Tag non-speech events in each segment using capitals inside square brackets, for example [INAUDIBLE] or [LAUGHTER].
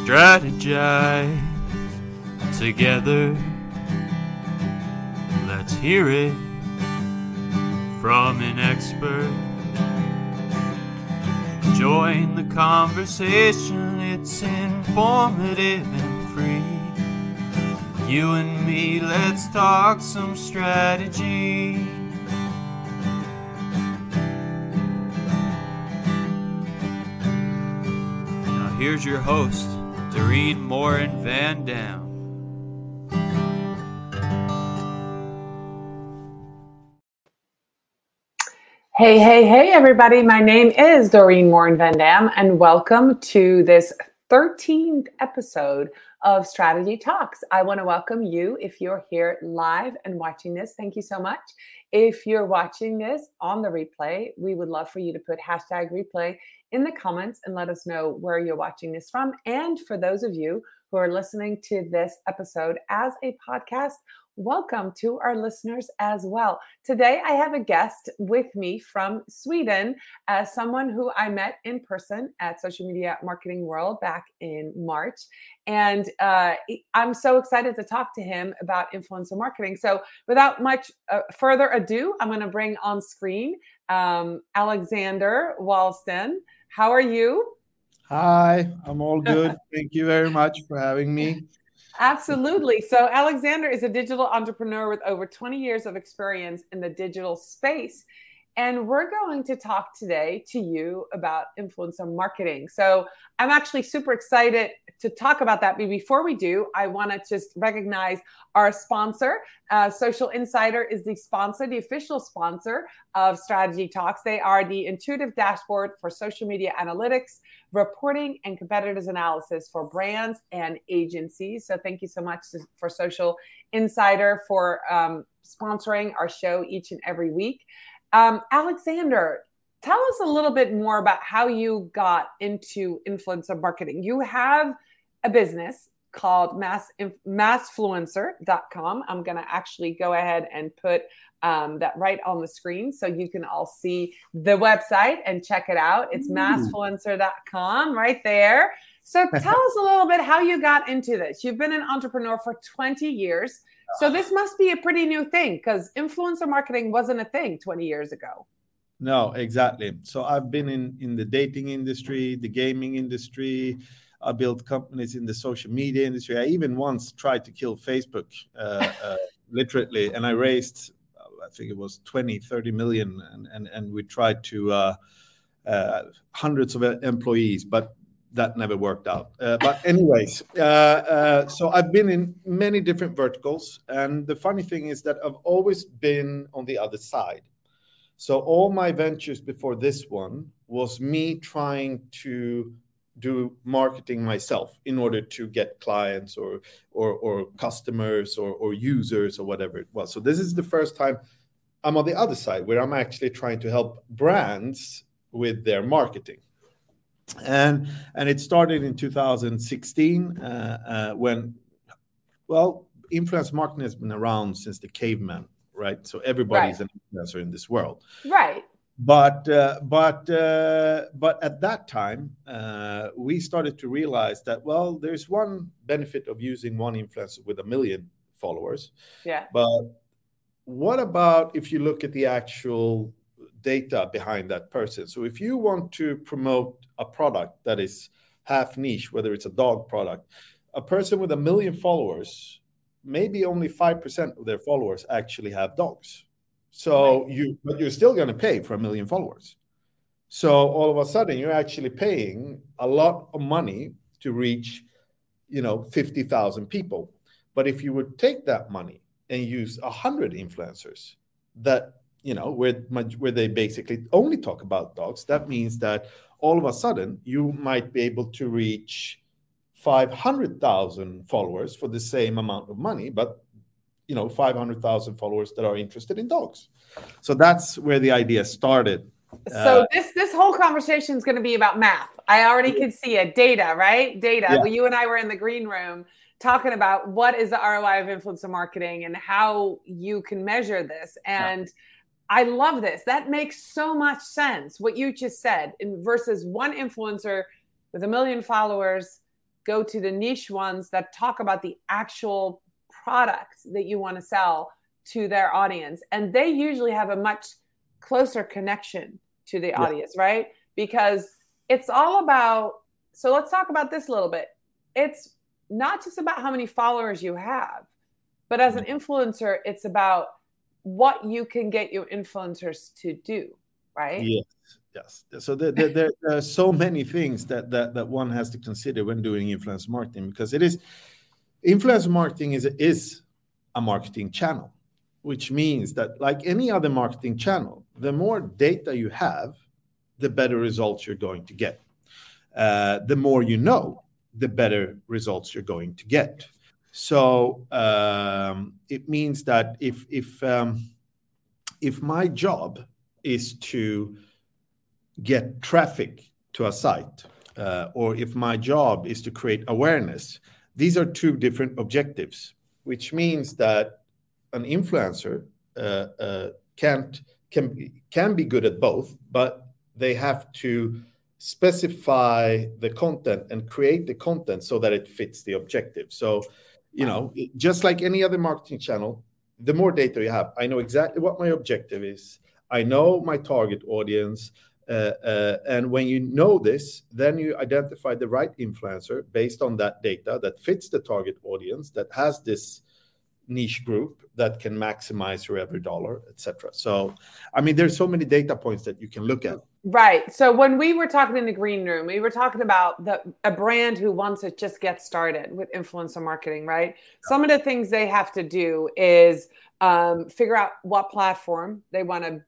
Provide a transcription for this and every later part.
strategize together. Let's hear it from an expert. Join the conversation, it's informative and free. You and me, let's talk some strategy. Now, here's your host, Dorien Moore and Van Dam. Hey, hey, hey, everybody. My name is Dorien Morin Van Dam, and welcome to this 13th episode of Strategy Talks. I want to welcome you if you're here live and watching this. Thank you so much. If you're watching this on the replay, we would love for you to put hashtag replay in the comments and let us know where you're watching this from. And for those of you who are listening to this episode as a podcast, welcome to our listeners as well. Today, I have a guest with me from Sweden, uh, someone who I met in person at Social Media Marketing World back in March. And uh, I'm so excited to talk to him about influencer marketing. So, without much uh, further ado, I'm going to bring on screen um, Alexander Wallestam. How are you? Hi, I'm all [LAUGHS] good. Thank you very much for having me. Absolutely. So, Alexander is a digital entrepreneur with over 20 years of experience in the digital space. And we're going to talk today to you about influencer marketing. So, I'm actually super excited to talk about that. But before we do, I want to just recognize our sponsor. Uh, Social Insider is the sponsor, the official sponsor of Strategy Talks. They are the intuitive dashboard for social media analytics, reporting, and competitors analysis for brands and agencies. So thank you so much for Social Insider for um, sponsoring our show each and every week. Um, Alexander, tell us a little bit more about how you got into influencer marketing. You have a business called mass massfluencer.com. I'm going to actually go ahead and put um, that right on the screen so you can all see the website and check it out. It's massfluencer.com right there. So [LAUGHS] tell us a little bit how you got into this. You've been an entrepreneur for 20 years. So this must be a pretty new thing because influencer marketing wasn't a thing 20 years ago. No, exactly. So I've been in in the dating industry, the gaming industry, I built companies in the social media industry. I even once tried to kill Facebook, uh, uh, literally, and I raised, I think it was 20, 30 million, and, and, and we tried to uh, uh hundreds of employees, but that never worked out. Uh, but anyways, uh, so I've been in many different verticals, and the funny thing is that I've always been on the other side. So all my ventures before this one was me trying to do marketing myself in order to get clients or or, or customers or, or users or whatever it was. So this is the first time I'm on the other side where I'm actually trying to help brands with their marketing. And and it started in 2016 uh, uh, when, well, influence marketing has been around since the caveman, right? So everybody's right. an influencer in this world, right? but uh, but uh, but at that time uh, we started to realize that well there's one benefit of using one influencer with a million followers yeah but what about if you look at the actual data behind that person so if you want to promote a product that is half niche whether it's a dog product a person with a million followers maybe only 5% of their followers actually have dogs so right. you, but you're still going to pay for a million followers. So all of a sudden, you're actually paying a lot of money to reach, you know, fifty thousand people. But if you would take that money and use a hundred influencers, that you know, where where they basically only talk about dogs, that means that all of a sudden you might be able to reach 500,000 followers for the same amount of money, but you know 500,000 followers that are interested in dogs. So that's where the idea started. So uh, this this whole conversation is going to be about math. I already can see it. Data, right? Data. Yeah. Well, you and I were in the green room talking about what is the ROI of influencer marketing and how you can measure this. And yeah. I love this. That makes so much sense. What you just said in versus one influencer with a million followers go to the niche ones that talk about the actual product that you want to sell to their audience. And they usually have a much closer connection to the yeah. audience, right? Because it's all about, so let's talk about this a little bit. It's not just about how many followers you have, but as an mm-hmm. influencer, it's about what you can get your influencers to do, right? Yes, yes. So there, there, there, are so many things that, that that one has to consider when doing influence marketing because it is influence marketing is is a marketing channel, which means that like any other marketing channel, the more data you have, the better results you're going to get. Uh, the more you know, the better results you're going to get. So um, it means that if if um, if my job is to get traffic to a site, uh, or if my job is to create awareness, these are two different objectives. Which means that an influencer uh, uh, can be good at both, but they have to specify the content and create the content so that it fits the objective. So you know. Just like any other marketing channel the more data you have i know exactly what my objective is. I know my target audience uh, uh, and when you know this then you identify the right influencer based on that data that fits the target audience that has this niche group that can maximize your every dollar etc so i mean there's so many data points that you can look at Right. So when we were talking in the green room, we were talking about the a brand who wants to just get started with influencer marketing, right? Some of the things they have to do is um, figure out what platform they want to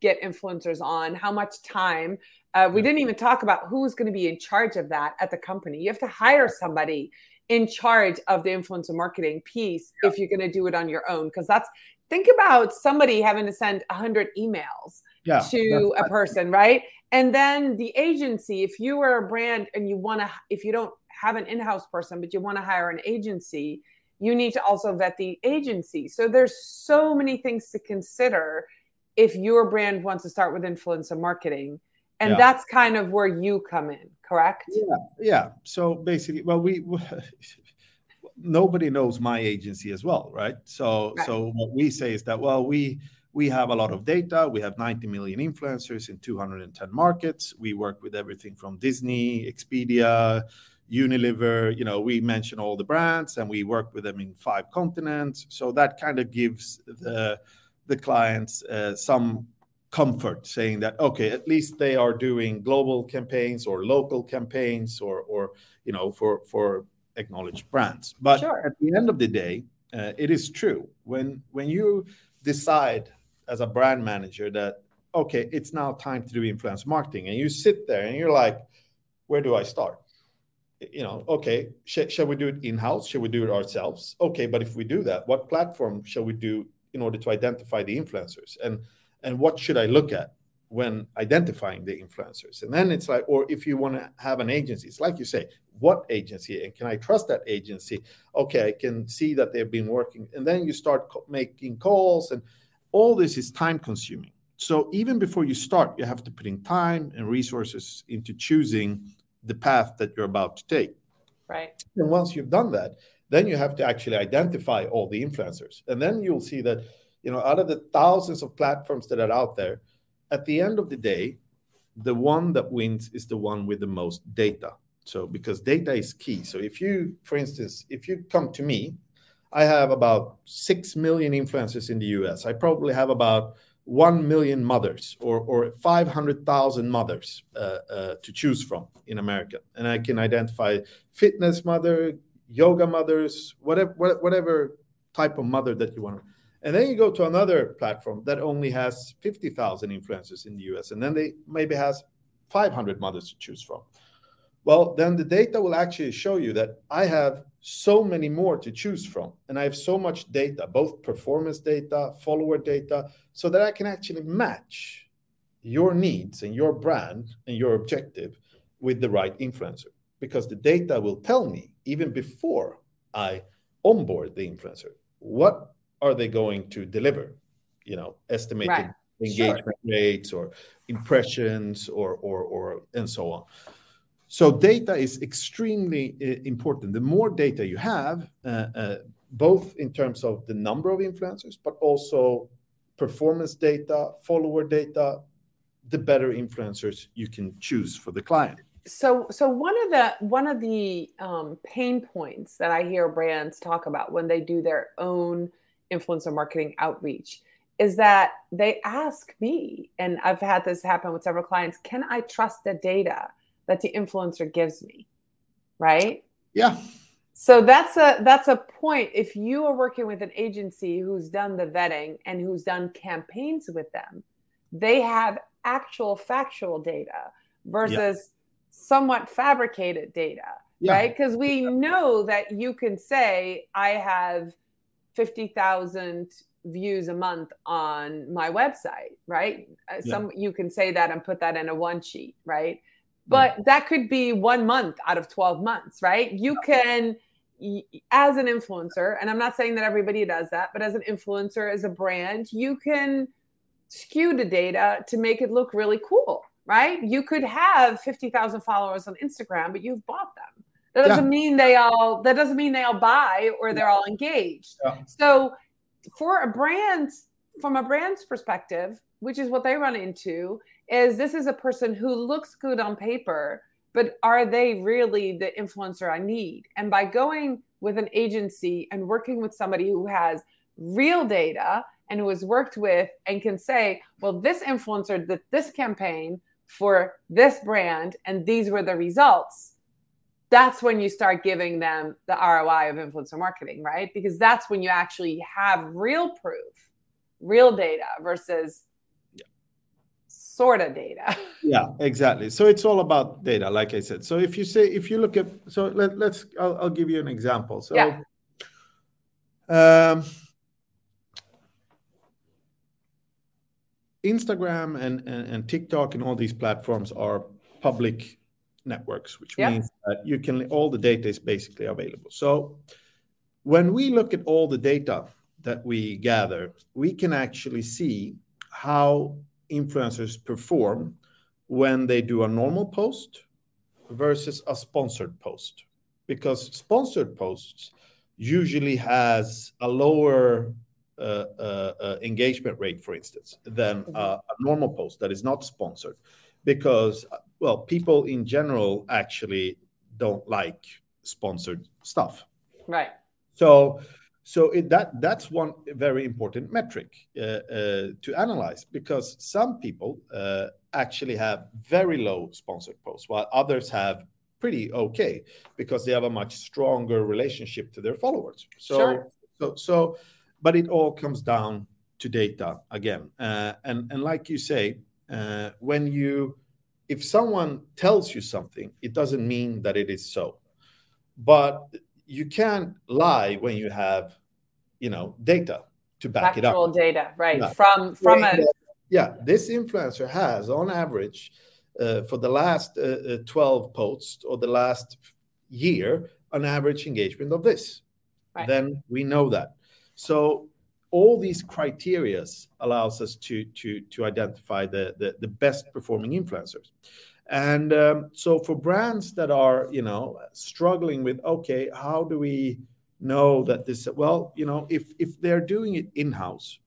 get influencers on, how much time. Uh, we didn't even talk about who's going to be in charge of that at the company. You have to hire somebody in charge of the influencer marketing piece yeah. if you're going to do it on your own, because that's think about somebody having to send 100 emails yeah, to a person, right? And then the agency, if you are a brand and you want to, if you don't have an in house person, but you want to hire an agency, you need to also vet the agency. So there's so many things to consider if your brand wants to start with influencer marketing. And yeah. that's kind of where you come in, correct? Yeah. Yeah. So basically, well, we, [LAUGHS] nobody knows my agency as well, right? So, right. so what we say is that, well, we, we have a lot of data. We have 90 million influencers in 210 markets. We work with everything from Disney, Expedia, Unilever. You know, we mention all the brands, and we work with them in five continents. So that kind of gives the the clients uh, some comfort, saying that okay, at least they are doing global campaigns or local campaigns, or or you know, for for acknowledged brands. But sure. at the end of the day, uh, it is true when when you decide as a brand manager that okay, it's now time to do influence marketing, and you sit there and you're like, where do I start? You know, okay, sh- shall we do it in house? Shall we do it ourselves? Okay, but if we do that, what platform shall we do in order to identify the influencers? And and what should I look at when identifying the influencers? And then it's like, or if you want to have an agency, it's like you say, what agency and can I trust that agency? Okay, I can see that they've been working, and then you start co- making calls and all this is time consuming. So even before you start, you have to put in time and resources into choosing the path that you're about to take. Right. And once you've done that, then you have to actually identify all the influencers. And then you'll see that, you know, out of the thousands of platforms that are out there, at the end of the day, the one that wins is the one with the most data. So because data is key. So if you, for instance, if you come to me I have about 6 million influencers in the US. I probably have about 1 million mothers or, or 500,000 mothers uh, uh, to choose from in America. And I can identify fitness mother, yoga mothers, whatever, whatever type of mother that you want. And then you go to another platform that only has 50,000 influencers in the US. And then they maybe has 500 mothers to choose from. Well, then the data will actually show you that I have so many more to choose from. And I have so much data, both performance data, follower data, so that I can actually match your needs and your brand and your objective with the right influencer. Because the data will tell me, even before I onboard the influencer, what are they going to deliver? You know, estimated right. engagement sure. rates or impressions or, or, or, and so on. So data is extremely uh, important. The more data you have, uh, uh, both in terms of the number of influencers, but also performance data, follower data, the better influencers you can choose for the client. So, so one of the one of the um, pain points that I hear brands talk about when they do their own influencer marketing outreach is that they ask me, and I've had this happen with several clients, can I trust the data? that the influencer gives me right yeah so that's a that's a point if you are working with an agency who's done the vetting and who's done campaigns with them they have actual factual data versus yeah. somewhat fabricated data yeah. right because we know that you can say i have 50,000 views a month on my website right? Uh, yeah. some you can say that and put that in a one sheet right? But yeah. that could be one month out of 12 months right? You can as an influencer and i'm not saying that everybody does that but as an influencer as a brand you can skew the data to make it look really cool right? You could have 50,000 followers on instagram but you've bought them that doesn't yeah. mean they all that doesn't mean they all buy or they're all engaged yeah. so for a brand from a brand's perspective which is what they run into is this is a person who looks good on paper, but are they really the influencer I need? And by going with an agency and working with somebody who has real data and who has worked with and can say, well, this influencer did this campaign for this brand and these were the results. That's when you start giving them the ROI of influencer marketing, right? Because that's when you actually have real proof, real data versus sort of data. [LAUGHS] yeah, exactly. So it's all about data, like I said. So if you say, if you look at, so let, let's, I'll, I'll give you an example. So, yeah. um, Instagram and, and, and, TikTok and all these platforms are public networks, which means that you can, all the data is basically available. So when we look at all the data that we gather, we can actually see how influencers perform when they do a normal post versus a sponsored post. Because sponsored posts usually has a lower uh, uh, uh, engagement rate for instance than a, a normal post that is not sponsored because well people in general actually don't like sponsored stuff right so so it, that that's one very important metric uh, uh, to analyze because some people uh, actually have very low sponsored posts while others have pretty okay because they have a much stronger relationship to their followers. So sure. so so, but it all comes down to data again, uh, and and like you say, when you if someone tells you something, it doesn't mean that it is so, but you can't lie when you have you know data to back Factual it up. Data right yeah. from from a yeah this influencer has on average uh, for the last uh, uh 12 posts or the last year an average engagement of this. Right. then we know that. So all these criterias allows us to to to identify the the, the best performing influencers. And um, so for brands that are you know struggling with okay how do we know that this well you know if if they're doing it in house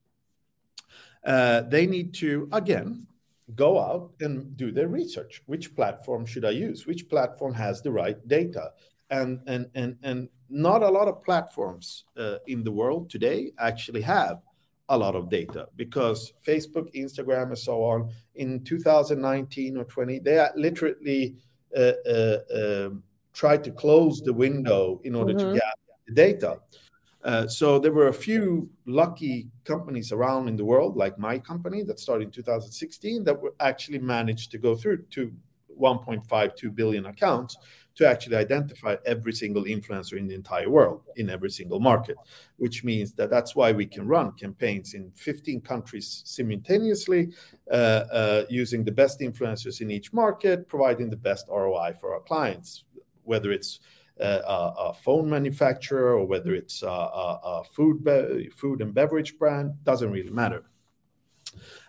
uh, they need to again go out and do their research. Which platform should i use? Which platform has the right data? And and and and not a lot of platforms uh, in the world today actually have a lot of data because facebook instagram and so on in 2019 or 20 they literally uh, uh, um, tried to close the window in order mm-hmm. to get the data. Uh, so there were a few lucky companies around in the world, like my company that started in 2016, that were actually managed to go through to 1.52 billion accounts to actually identify every single influencer in the entire world in every single market which means that that's why we can run campaigns in 15 countries simultaneously uh, uh, using the best influencers in each market providing the best roi for our clients whether it's a, a, phone manufacturer or whether it's a, a food be- food and beverage brand doesn't really matter.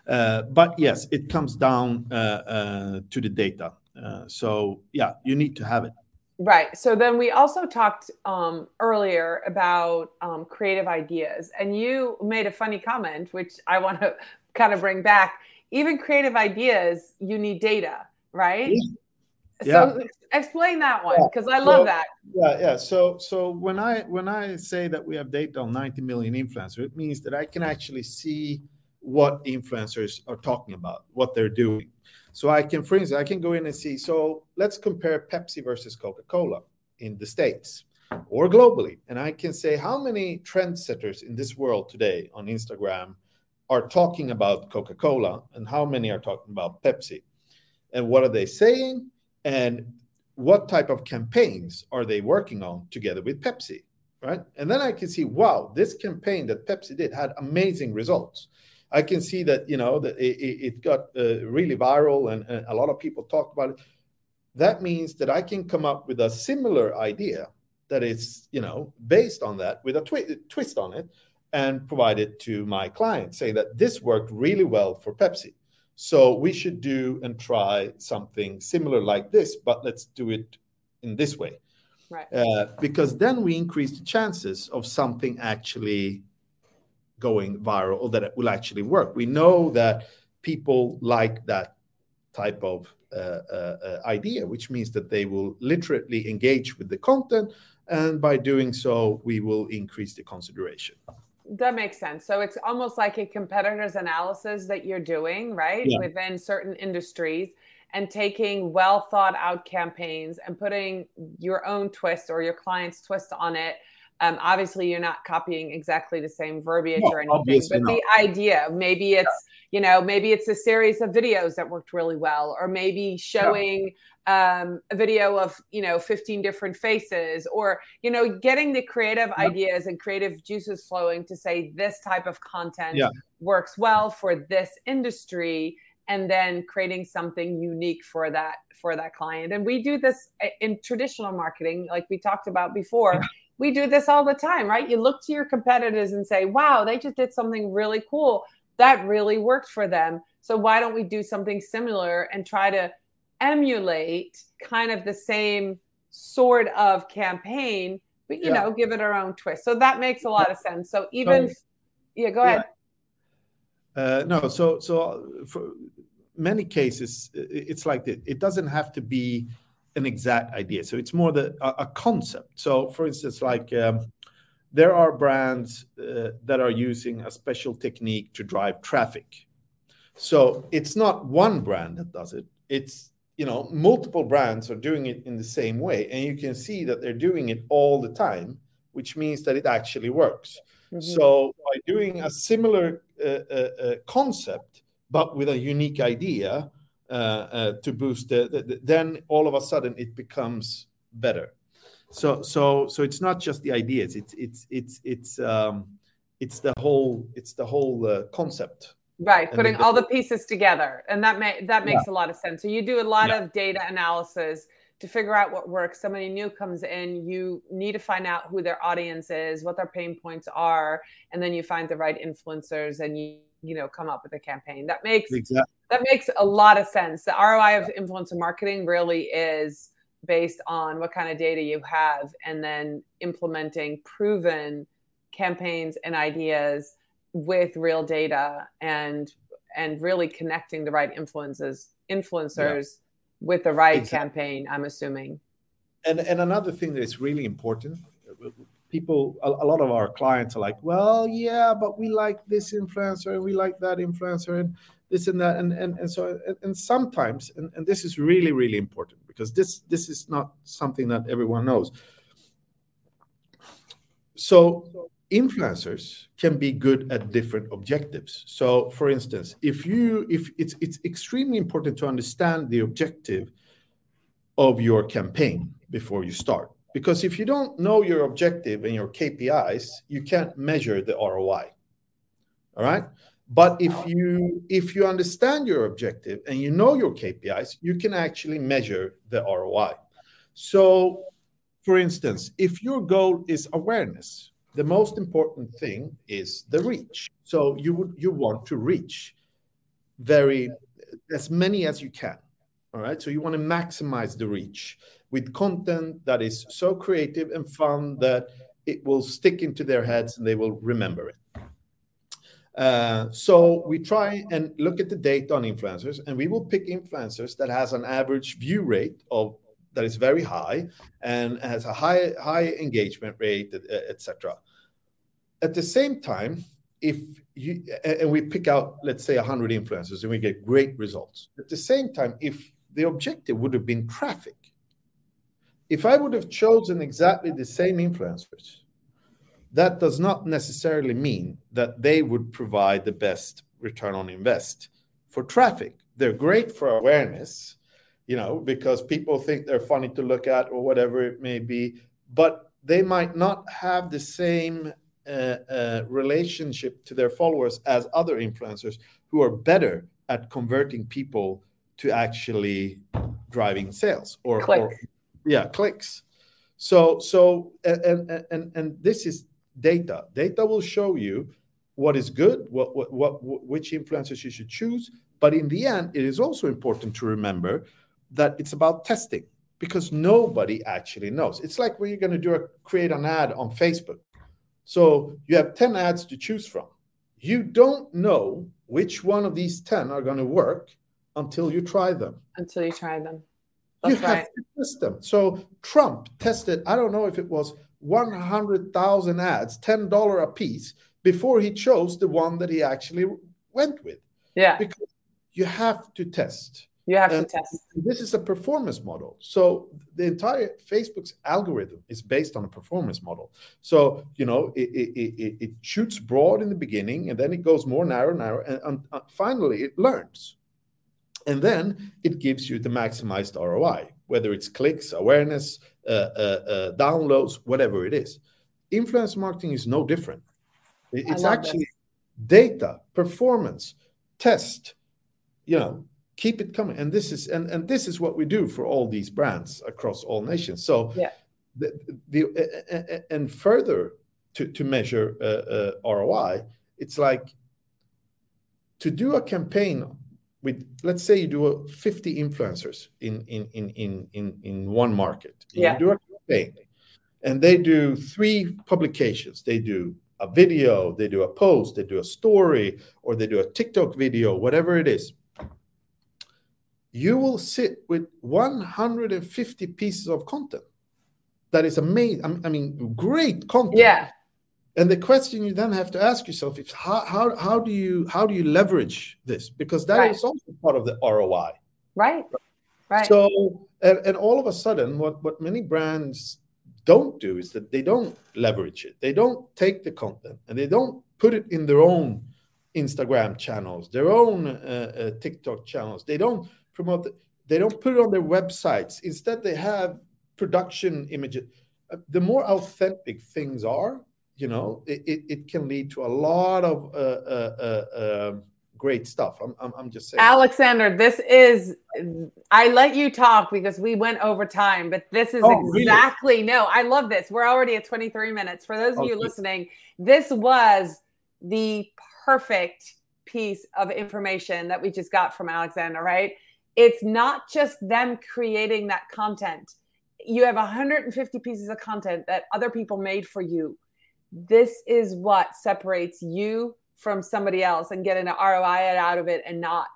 Uh, but yes, it comes down uh, uh, to the data Uh, so yeah, you need to have it. Right. So then we also talked um, earlier about um, creative ideas, and you made a funny comment, which I want to kind of bring back. Even creative ideas, you need data, right? Yeah. So explain that one because I love So- that. Yeah, yeah. So so when I when I say that we have data on 90 million influencers, it means that I can actually see what influencers are talking about, what they're doing. So I can, for instance, I can go in and see. So let's compare Pepsi versus Coca-Cola in the States or globally. And I can say how many trendsetters in this world today on Instagram are talking about Coca-Cola and how many are talking about Pepsi. And what are they saying? And what type of campaigns are they working on together with Pepsi, right? And then I can see, wow, this campaign that Pepsi did had amazing results. I can see that you know that it, it got uh, really viral and, and a lot of people talked about it. That means that I can come up with a similar idea that is you know based on that with a twi- twist on it and provide it to my client, saying that this worked really well for Pepsi. So we should do and try something similar like this, but let's do it in this way. Right. Uh, because then we increase the chances of something actually going viral or that it will actually work. We know that people like that type of uh, uh, uh, idea, which means that they will literally engage with the content, and by doing so, we will increase the consideration. That makes sense. So it's almost like a competitor's analysis that you're doing, right? Yeah. Within certain industries and taking well thought out campaigns and putting your own twist or your client's twist on it. Um, obviously, you're not copying exactly the same verbiage No, or anything, but not. the idea maybe it's, you know, maybe it's a series of videos that worked really well, or maybe showing um, a video of, you know, 15 different faces, or, you know, getting the creative Yeah. ideas and creative juices flowing to say this type of content Yeah. works well for this industry and then creating something unique for that for that client and we do this uh, in traditional marketing like we talked about before we do this all the time right you look to your competitors and say wow they just did something really cool that really worked for them so why don't we do something similar and try to emulate kind of the same sort of campaign but you Yeah. know give it our own twist so that makes a lot of sense so even So- yeah go Yeah. ahead Uh, no, so so for many cases, it's like that. It doesn't have to be an exact idea. So it's more the a, a concept. So, for instance, like um, there are brands uh, that are using a special technique to drive traffic. So it's not one brand that does it. It's you know multiple brands are doing it in the same way, and you can see that they're doing it all the time, which means that it actually works. Mhm. So by doing a similar uh, uh, uh, concept, but with a unique idea to boost the, the, the- then all of a sudden it becomes better. So so so it's not just the ideas. It's it's it's it's um, it's the whole it's the whole uh, concept. Right, putting all the pieces together, and that may that makes a lot of sense. So you do a lot of data analysis to figure out what works. Somebody new comes in, you need to find out who their audience is, what their pain points are, and then you find the right influencers, and you you know come up with a campaign. That makes Exactly. That makes a lot of sense. The ROI of influencer marketing really is based on what kind of data you have, and then implementing proven campaigns and ideas with real data and and really connecting the right influences influencers with the right Exactly. campaign i'm assuming and and another thing that is really important people a, a lot of our clients are like well yeah but we like this influencer and we like that influencer and this and that and and, and so and, and sometimes and, and this is really really important because this this is not something that everyone knows so influencers can be good at different objectives so for instance if you if it's it's extremely important to understand the objective of your campaign before you start. Because if you don't know your objective and your KPIs, you can't measure the ROI. All right? But if you if you understand your objective and you know your KPIs, you can actually measure the ROI. So for instance, if your goal is awareness, the most important thing is the reach. So you would you want to reach very as many as you can All right. So you want to maximize the reach with content that is so creative and fun that it will stick into their heads and they will remember it. Uh, so we try and look at the data on influencers, and we will pick influencers that has an average view rate of that is very high and has a high high engagement rate, etc. At the same time, if you and we pick out let's say 100 influencers and we get great results. At the same time, if the objective would have been traffic, if I would have chosen exactly the same influencers that does not necessarily mean that they would provide the best return on invest for traffic. They're great for awareness, you know, because people think they're funny to look at or whatever it may be, but they might not have the same uh, uh, relationship to their followers as other influencers who are better at converting people to actually driving sales or, or yeah clicks so so and and and this is data. Data will show you what is good, what, what, what, which influencers you should choose. But in the end, it is also important to remember that it's about testing because nobody actually knows. It's like when you're going to do a create an ad on Facebook. So you have 10 ads to choose from. You don't know which one of these 10 are going to work until you try them. Until you try them. That's you right. have to test them. So Trump tested, I don't know if it was 100,000 ads, $10 a piece, before he chose the one that he actually went with. Yeah. Because you have to test. You have and to test. This is a performance model. So the entire Facebook's algorithm is based on a performance model. So, you know, it, it, it, it shoots broad in the beginning and then it goes more narrow, narrow, and, and uh, finally it learns. And then it gives you the maximized ROI, whether it's clicks, awareness, uh, uh, uh, downloads, whatever it is. Influence marketing is no different. It's actually this. data, performance, test, you know, keep it coming. And this is and, and this is what we do for all these brands across all nations. So yeah. the, the and further to, to measure uh, uh, ROI, it's like to do a campaign with let's say you do a 50 influencers in in in in in, in one market. Yeah. you do a campaign and they do three publications. They do a video they do a post they do a story or they do a tiktok video whatever it is. You will sit with 150 pieces of content that is amazing i mean great content. Yeah and the question you then have to ask yourself is how, how, how do you how do you leverage this? Because that right. is also part of the roi right. Right. So and, and all of a sudden what what many brands don't do is that they don't leverage it. They don't take the content and they don't put it in their own instagram channels their own uh, uh, tiktok channels. They don't promote it they don't put it on their websites. Instead they have production images. Uh, the more authentic things are you know, it, it, it, can lead to a lot of uh, uh, uh, um, great stuff. I'm, I'm, I'm, just saying. Alexander, this is, I let you talk because we went over time, but this is oh, exactly, really? no, I love this. We're already at 23 minutes. For those of okay. you listening, this was the perfect piece of information that we just got from Alexander, right? It's not just them creating that content. You have 150 pieces of content that other people made for you this is what separates you from somebody else and getting an ROI out of it and not.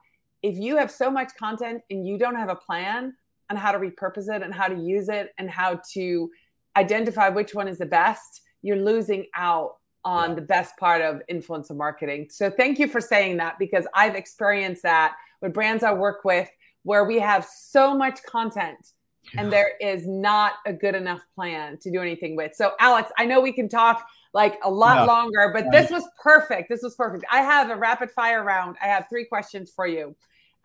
If you have so much content and you don't have a plan on how to repurpose it and how to use it and how to identify which one is the best, you're losing out on yeah. the best part of influencer marketing. So thank you for saying that because I've experienced that with brands I work with where we have so much content and there is not a good enough plan to do anything with. So Alex, I know we can talk like a lot no. longer. But this was perfect. This was perfect. I have a rapid fire round. I have three questions for you.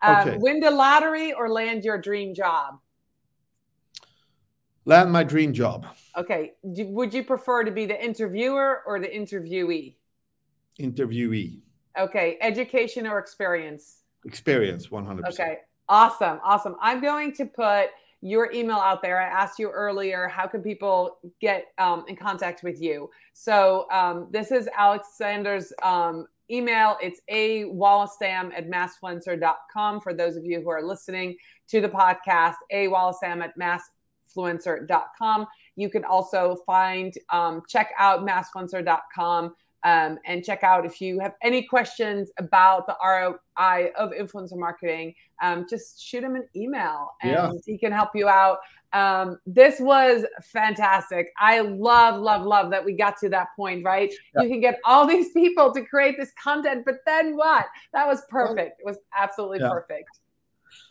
Um, okay. Win the lottery or land your dream job? Land my dream job. Okay. Do, would you prefer to be the interviewer or the interviewee? Interviewee. Okay. Education or experience? Experience, 100%. Okay. Awesome. Awesome. I'm going to put your email out there. I asked you earlier, how can people get um, in contact with you? So um, this is Alexander's um, email, it's a wallestam at massfluencer.com for those of you who are listening to the podcast, a wallestam at massfluencer.com. You can also find, um, check out massfluencer.com um, and check out if you have any questions about the ROI of influencer marketing, um, just shoot him an email and yeah. he can help you out. Um, this was fantastic. I love, love, love that we got to that point, right? Yeah. You can get all these people to create this content, but then what? That was perfect. It was absolutely yeah. perfect.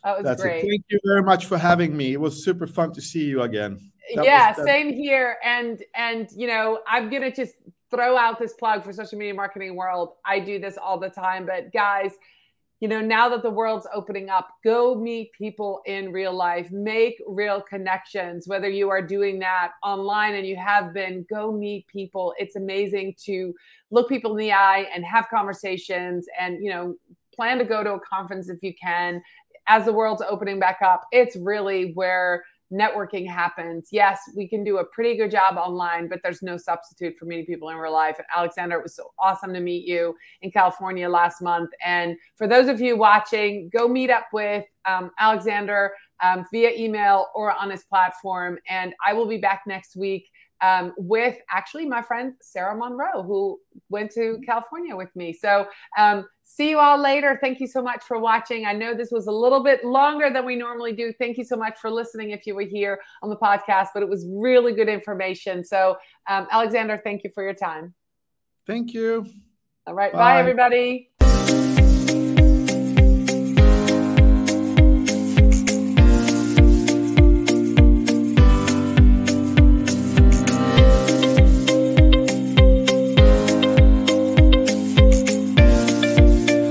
That was That's great. It. Thank you very much for having me. It was super fun to see you again. That yeah, was, same here. And and you know, I'm gonna just throw out this plug for social media marketing world. I do this all the time, but guys, you know, now that the world's opening up, go meet people in real life, make real connections. Whether you are doing that online and you have been, go meet people. It's amazing to look people in the eye and have conversations and, you know, plan to go to a conference if you can. As the world's opening back up, it's really where networking happens. Yes, we can do a pretty good job online, but there's no substitute for meeting people in real life. And Alexander, it was so awesome to meet you in California last month. And for those of you watching, go meet up with um, Alexander um, via email or on his platform. And I will be back next week um, with actually my friend Sarah Monroe, who went to California with me. So, um, see you all later. Thank you so much for watching. I know this was a little bit longer than we normally do. Thank you so much for listening if you were here on the podcast, but it was really good information. So, um, Alexander, thank you for your time. Thank you. All right. Bye, bye everybody.